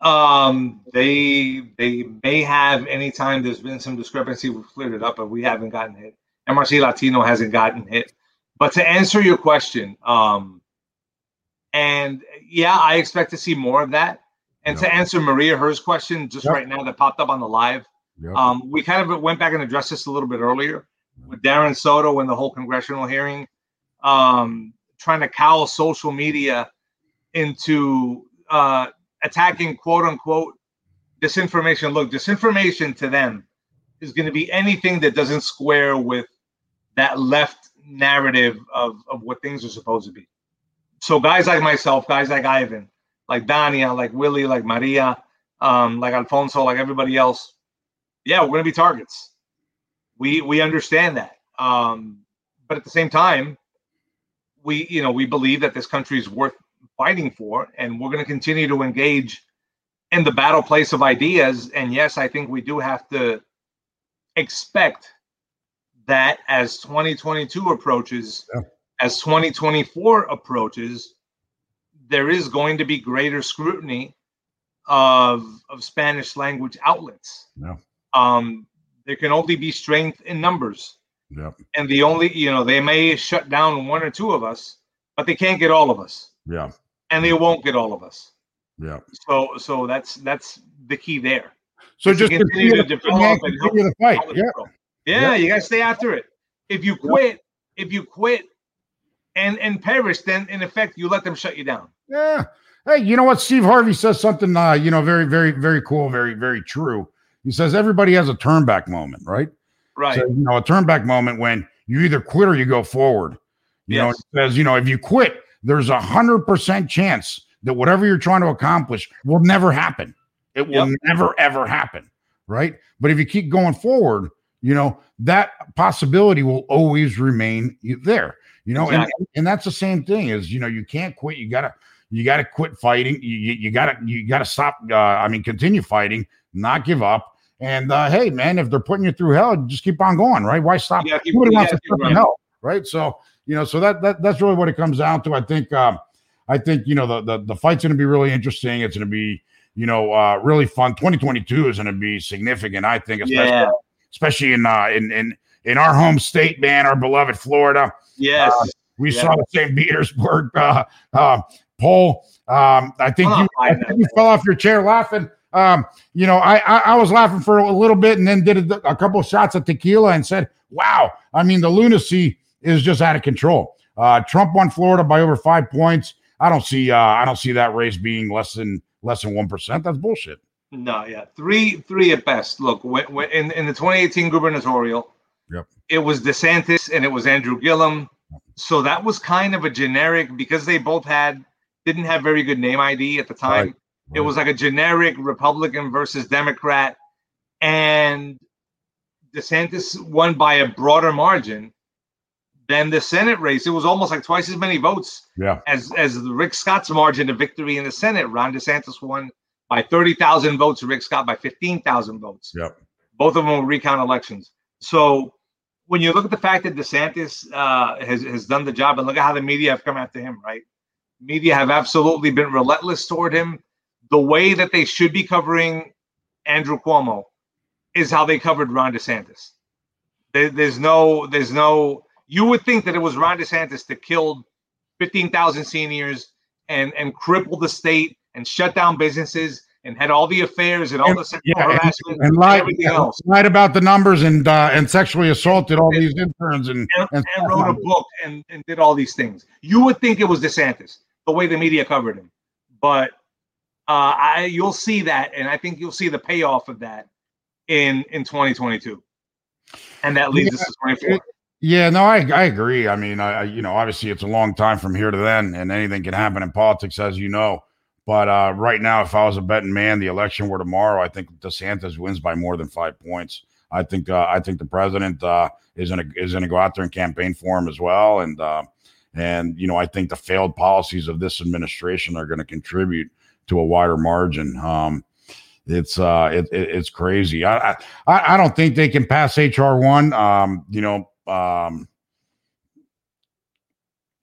Um, they they may have anytime there's been some discrepancy, we've cleared it up, but we haven't gotten hit. MRC Latino hasn't gotten hit. But to answer your question, um, and yeah, I expect to see more of that. And yep. to answer Maria Her's question, just yep. right now that popped up on the live, Yep. Um, we kind of went back and addressed this a little bit earlier with Darren Soto and the whole congressional hearing, um, trying to cowl social media into uh, attacking quote unquote disinformation. Look, disinformation to them is going to be anything that doesn't square with that left narrative of, of what things are supposed to be. So guys like myself, guys like Ivan, like Dania, like Willie, like Maria, um, like Alfonso, like everybody else, yeah, we're going to be targets. We we understand that, um, but at the same time, we you know we believe that this country is worth fighting for, and we're going to continue to engage in the battle place of ideas. And yes, I think we do have to expect that as 2022 approaches, yeah. as 2024 approaches, there is going to be greater scrutiny of of Spanish language outlets. Yeah. Um, there can only be strength in numbers. Yep. And the only, you know, they may shut down one or two of us, but they can't get all of us. Yeah. And they won't get all of us. Yeah. So so that's that's the key there. So just continue, continue to develop and help the fight. Yeah. yeah. Yeah, you gotta stay after it. If you quit, if you quit and and perish, then in effect you let them shut you down. Yeah. Hey, you know what? Steve Harvey says something uh, you know, very, very, very cool, very, very true he says everybody has a turn back moment, right? Right. So, you know, a turn back moment when you either quit or you go forward. You yes. know, it says, you know, if you quit, there's a hundred percent chance that whatever you're trying to accomplish will never happen. It will yep. never ever happen. Right. But if you keep going forward, you know, that possibility will always remain there. You know, exactly. and, and that's the same thing is, you know, you can't quit. You gotta you gotta quit fighting. You, you gotta you gotta stop uh, I mean continue fighting, not give up and uh, hey, man, if they're putting you through hell, just keep on going, right? Why stop? Yeah, keep, Nobody wants to stop in hell, right? So you know, so that that that's really what it comes down to. I think um, I think you know the the, the fight's going to be really interesting. It's going to be you know uh, really fun. 2022 is going to be significant. I think, especially yeah. especially in uh, in in in our home state, man, our beloved Florida. Yes. Uh, we saw the St. Petersburg uh, uh, poll. Um, I think you, I think you fell off your chair laughing um, you know, I, I, I was laughing for a little bit and then did a, a couple of shots of tequila and said, "Wow, I mean, the lunacy is just out of control." Uh, Trump won Florida by over five points. I don't see uh, I don't see that race being less than less than one percent. That's bullshit. No, yeah, three, three at best. Look, when, when, in in the 2018 gubernatorial, Yep. it was DeSantis and it was Andrew Gillum. So that was kind of a generic because they both had didn't have very good name ID at the time. Right, It was like a generic Republican versus Democrat, and DeSantis won by a broader margin than the Senate race. It was almost like twice as many votes Yeah. as as the Rick Scott's margin of victory in the Senate. Ron DeSantis won by thirty thousand votes. Rick Scott by fifteen thousand votes. Yep. Both of them will recount elections. So when you look at the fact that DeSantis uh, has has done the job, and look at how the media have come after him, right? Media have absolutely been relentless toward him. The way that they should be covering Andrew Cuomo is how they covered Ron DeSantis. There, there's no, there's no. You would think that it was Ron DeSantis that killed 15,000 seniors and and crippled the state and shut down businesses and had all the affairs and all the sexual Yeah, and, harassment and lied, everything else. lied about the numbers and uh, and sexually assaulted all these interns and and, and and wrote a book and, and did all these things. You would think it was DeSantis, the way the media covered him. But uh, I you'll see that, and I think you'll see the payoff of that in in 2022. And that leads us to 24. Yeah, no, I I agree. I mean, I you know obviously it's a long time from here to then, and anything can happen in politics, as you know. But uh, right now, if I was a betting man, the election were tomorrow. I think DeSantis wins by more than five points. I think uh, I think the president uh, is gonna is gonna go out there and campaign for him as well, and uh, and you know I think the failed policies of this administration are going to contribute to a wider margin. Um, it's uh, it, it, it's crazy. I, I I don't think they can pass HR one. Um, you know, um,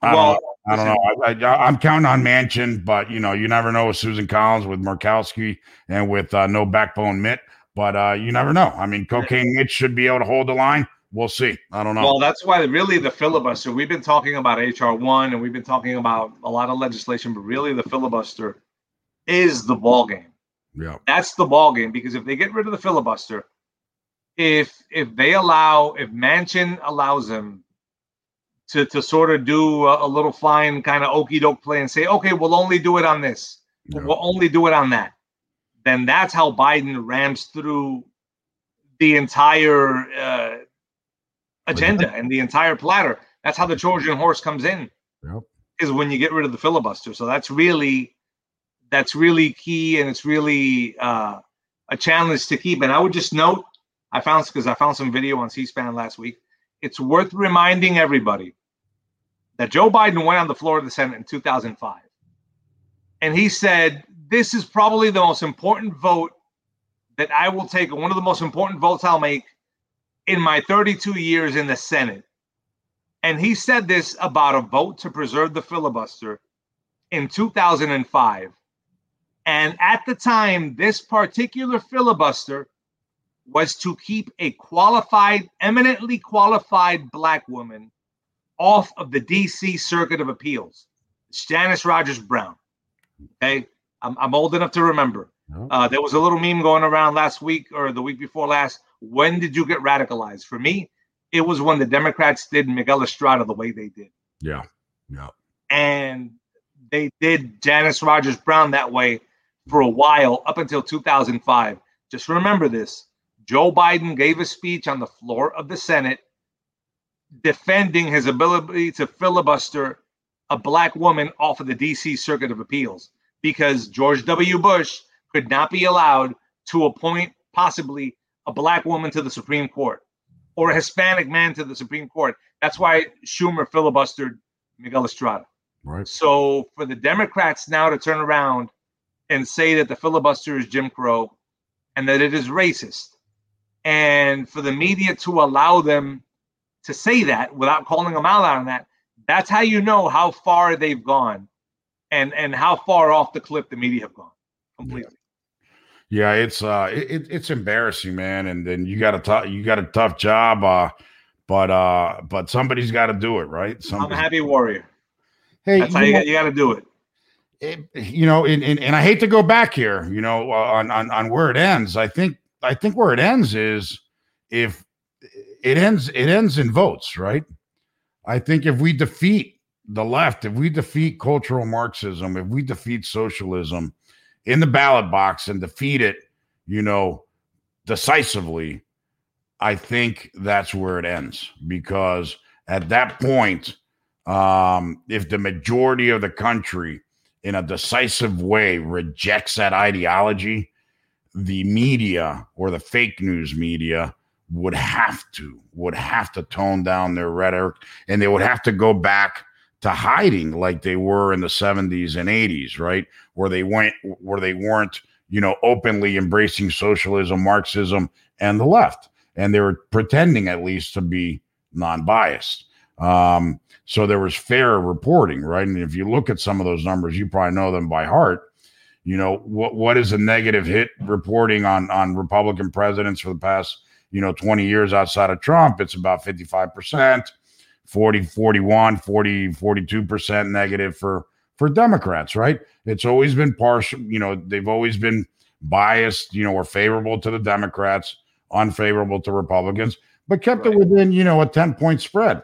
Well, know. I don't know. I, I, I'm counting on Manchin, but you know, you never know with Susan Collins, with Murkowski, and with uh, no backbone Mitt. But uh, you never know. I mean, cocaine Mitch should be able to hold the line. We'll see. I don't know. Well, that's why really the filibuster. We've been talking about HR one, and we've been talking about a lot of legislation, but really the filibuster is the ball game. yeah, That's the ball game because if they get rid of the filibuster, if if they allow if Manchin allows them to to sort of do a, a little fine kind of okey doke play and say, okay, we'll only do it on this, yeah. we'll only do it on that, then that's how Biden rams through the entire uh, agenda and the entire platter. That's how the Trojan horse comes in Yep. is when you get rid of the filibuster. So that's really that's really key and it's really uh, a challenge to keep. And I would just note, I found because I found some video on C-SPAN last week. It's worth reminding everybody that Joe Biden went on the floor of the Senate in 2005, and he said, "This is probably the most important vote that I will take. One of the most important votes I'll make in my 32 years in the Senate." And he said this about a vote to preserve the filibuster in 2005. And at the time, this particular filibuster was to keep a qualified, eminently qualified black woman off of the DC Circuit of Appeals, Janice Rogers Brown. Okay. I'm, I'm old enough to remember. Uh, there was a little meme going around last week or the week before last. When did you get radicalized? For me, it was when the Democrats did Miguel Estrada the way they did. yeah, yeah, And they did Janice Rogers Brown that way for a while up until 2005. Just remember this Joe Biden gave a speech on the floor of the Senate defending his ability to filibuster a black woman off of the DC Circuit of Appeals because George W. Bush could not be allowed to appoint possibly a black woman to the Supreme Court or a Hispanic man to the Supreme Court. That's why Schumer filibustered Miguel Estrada. right. So for the Democrats now to turn around and say that the filibuster is Jim Crow and that it is racist, and for the media to allow them to say that without calling them out on that, that's how you know how far they've gone and and how far off the cliff the media have gone completely. Yeah, it's uh, it, it- it's embarrassing, man. And then you got a tough, you got a tough job, uh, but uh, but somebody's got to do it, right? I'm a happy warrior. hey, That's how you you know, got, you got to do it. it, you know, and, and and I hate to go back here, you know, on on on where it ends. I think I think where it ends is if it ends, it ends in votes, right? I think if we defeat the left, if we defeat cultural Marxism, if we defeat socialism in the ballot box and defeat it you know, decisively, I think that's where it ends because at that point, um, if the majority of the country in a decisive way rejects that ideology, the media or the fake news media would have to would have to tone down their rhetoric and they would have to go back to hiding like they were in the 70s and 80s right? Where they went where they weren't you know openly embracing socialism marxism and the left. And they were pretending at least to be non-biased. Um, so there was fair reporting right? And if you look at some of those numbers you probably know them by heart. You know what what is a negative hit reporting on on republican presidents for the past you know 20 years outside of trump it's about 55% 40 41 40 42% negative for for democrats right? It's always been partial you know they've always been biased you know or favorable to the democrats unfavorable to republicans but kept right. it within you know a 10 point spread.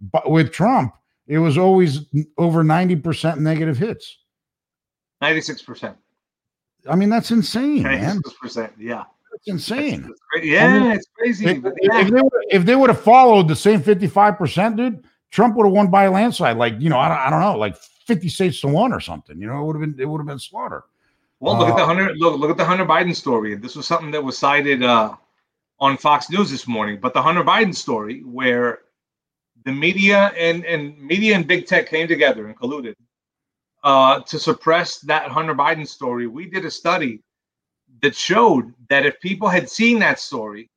But with trump it was always over 90% negative hits. 96% i mean that's insane 96%, man yeah it's insane. yeah, I mean, it's crazy. If, yeah. if, they would, if they would have followed the same 55%, dude, Trump would have won by a landslide. Like, you know, I don't, I don't know, like 50 states to one or something. You know, it would have been it would have been slaughter. Well, look uh, at the Hunter look, look at the Hunter Biden story. This was something that was cited uh, on Fox News this morning. But the Hunter Biden story, where the media and, and media and big tech came together and colluded uh, to suppress that Hunter Biden story. We did a study that showed that if people had seen that story,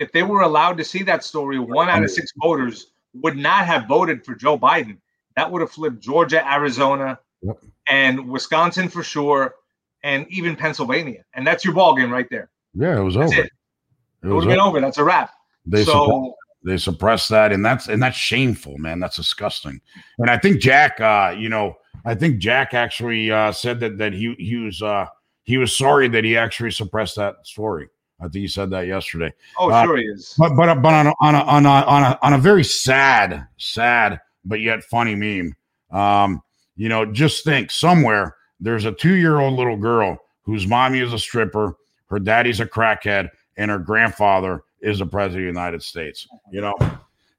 if they were allowed to see that story, one out of six voters would not have voted for Joe Biden. That would have flipped Georgia, Arizona, yep. and Wisconsin for sure, and even Pennsylvania. And that's your ball game right there. Yeah, it was that's over. It, it, it would have been over. That's a wrap. They so they suppress that, and that's and that's shameful, man. That's disgusting. And I think Jack, uh, you know, I think Jack actually uh, said that that he he was uh, he was sorry that he actually suppressed that story. I think he said that yesterday. Oh, uh, sure he is. But but but on a, on a, on a, on a, on a very sad, sad but yet funny meme. Um, you know, just think somewhere there's a two year old little girl whose mommy is a stripper, her daddy's a crackhead, and her grandfather is the president of the United States. You know,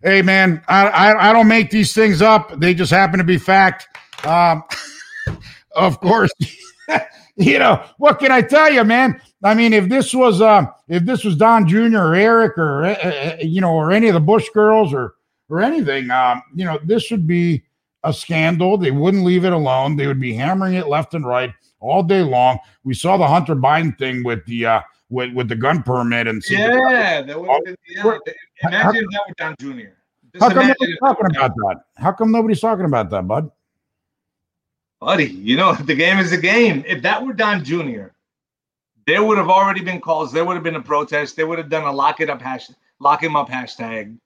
hey man, I I, I don't make these things up; they just happen to be fact. Um, <laughs> of course. <laughs> <laughs> you know, what can I tell you, man? I mean, if this was uh, if this was Don Jr. or Eric or uh, uh, you know, or any of the Bush girls or or anything, um, you know, this would be a scandal. They wouldn't leave it alone. They would be hammering it left and right all day long. We saw the Hunter Biden thing with the uh, with with the gun permit and yeah, that would, yeah. Imagine how, that with Don Jr. Just how come nobody's talking about that? How come nobody's talking about that, bud? Buddy, you know, <laughs> the game is a game. If that were Don Jr., there would have already been calls. There would have been a protest. They would have done a lock it up hash, lock him up hashtag,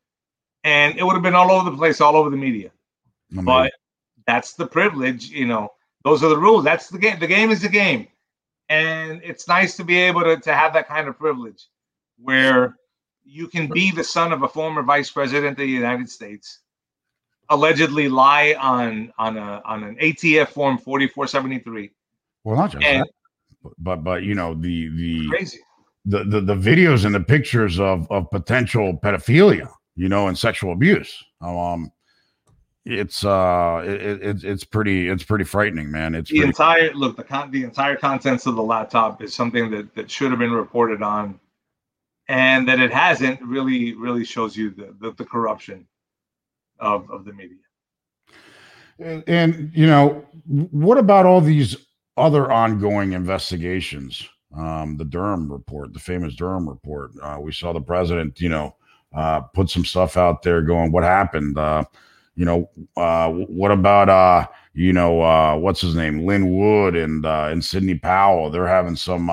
and it would have been all over the place, all over the media. but that's the privilege, you know. Those are the rules. That's the game. The game is the game, and it's nice to be able to to have that kind of privilege, where you can be the son of a former vice president of the United States allegedly lie on on a on an ATF form 4473. Well, not just and, that, but but you know the the crazy the, the the videos and the pictures of of potential pedophilia, you know, and sexual abuse. Um, it's uh, it, it it's pretty it's pretty frightening, man. It's the entire look the con the entire contents of the laptop is something that that should have been reported on, and that it hasn't really really shows you the the, the corruption of, of the media. And, and, you know, what about all these other ongoing investigations? Um, the Durham report, the famous Durham report. Uh, we saw the president, you know, uh, put some stuff out there going, what happened? Uh, you know, uh, what about, uh, you know, uh, what's his name? Lin Wood and, and Sidney Powell. They're having some,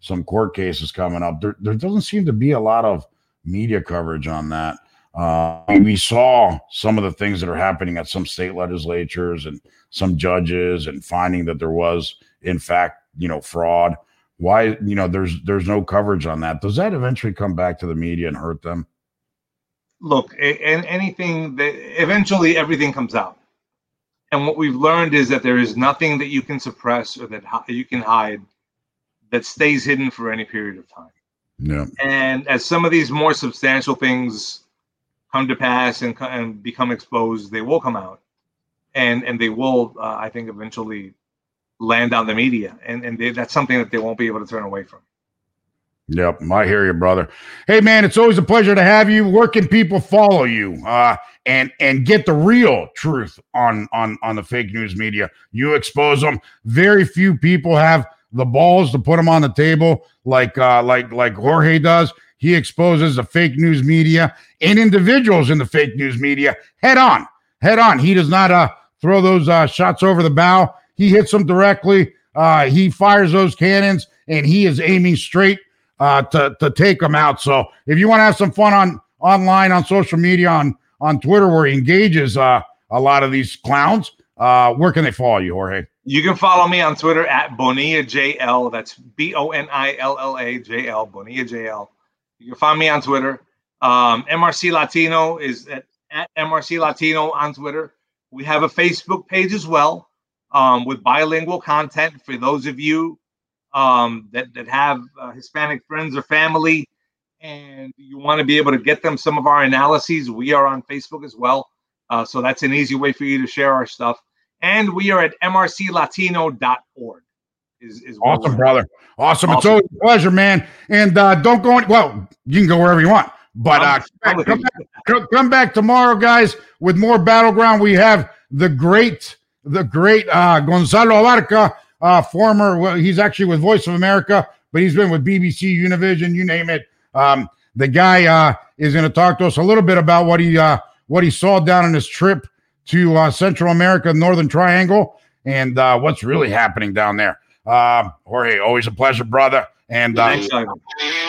some court cases coming up. There, there doesn't seem to be a lot of media coverage on that. Uh, we saw some of the things that are happening at some state legislatures and some judges and finding that there was, in fact, you know, fraud. Why, you know, there's there's no coverage on that. Does that eventually come back to the media and hurt them? Look, and anything that eventually everything comes out. And what we've learned is that there is nothing that you can suppress or that you can hide that stays hidden for any period of time. Yeah. And as some of these more substantial things come to pass and, and become exposed, they will come out, and and they will, uh, I think, eventually land on the media, and and they, that's something that they won't be able to turn away from. Yep, I hear you, brother. Hey, man, it's always a pleasure to have you. Where can people follow you uh, and and get the real truth on on on the fake news media? You expose them. Very few people have the balls to put them on the table, like uh, like like Jorge does. He exposes the fake news media and individuals in the fake news media head on, head on. He does not uh, throw those uh, shots over the bow. He hits them directly. Uh, he fires those cannons, and he is aiming straight uh, to to take them out. So if you want to have some fun on online on social media on on Twitter where he engages uh, a lot of these clowns, uh, where can they follow you, Jorge? You can follow me on Twitter at Bonilla JL. That's B O N I L L A J L Bonilla JL. You can find me on Twitter. Um, MRC Latino is at, at MRC Latino on Twitter. We have a Facebook page as well um, with bilingual content for those of you um, that that have uh, Hispanic friends or family, and you want to be able to get them some of our analyses. We are on Facebook as well, uh, so that's an easy way for you to share our stuff. And we are at mrclatino.org. Is, is awesome, brother. Awesome. awesome. It's always a pleasure, man. And uh, don't go. In, well, you can go wherever you want. But uh, come, back, come, back, tomorrow, guys, with more battleground. We have the great, the great uh, Gonzalo Abarca uh, former, well, he's actually with Voice of America, but he's been with BBC, Univision, you name it. Um, the guy uh, is going to talk to us a little bit about what he uh, what he saw down on his trip to uh, Central America, Northern Triangle, and uh, what's really happening down there. Uh, Jorge, always a pleasure, brother. And uh,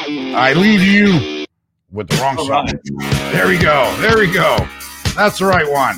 I leave you with the wrong song. Right. There we go. There we go. That's the right one.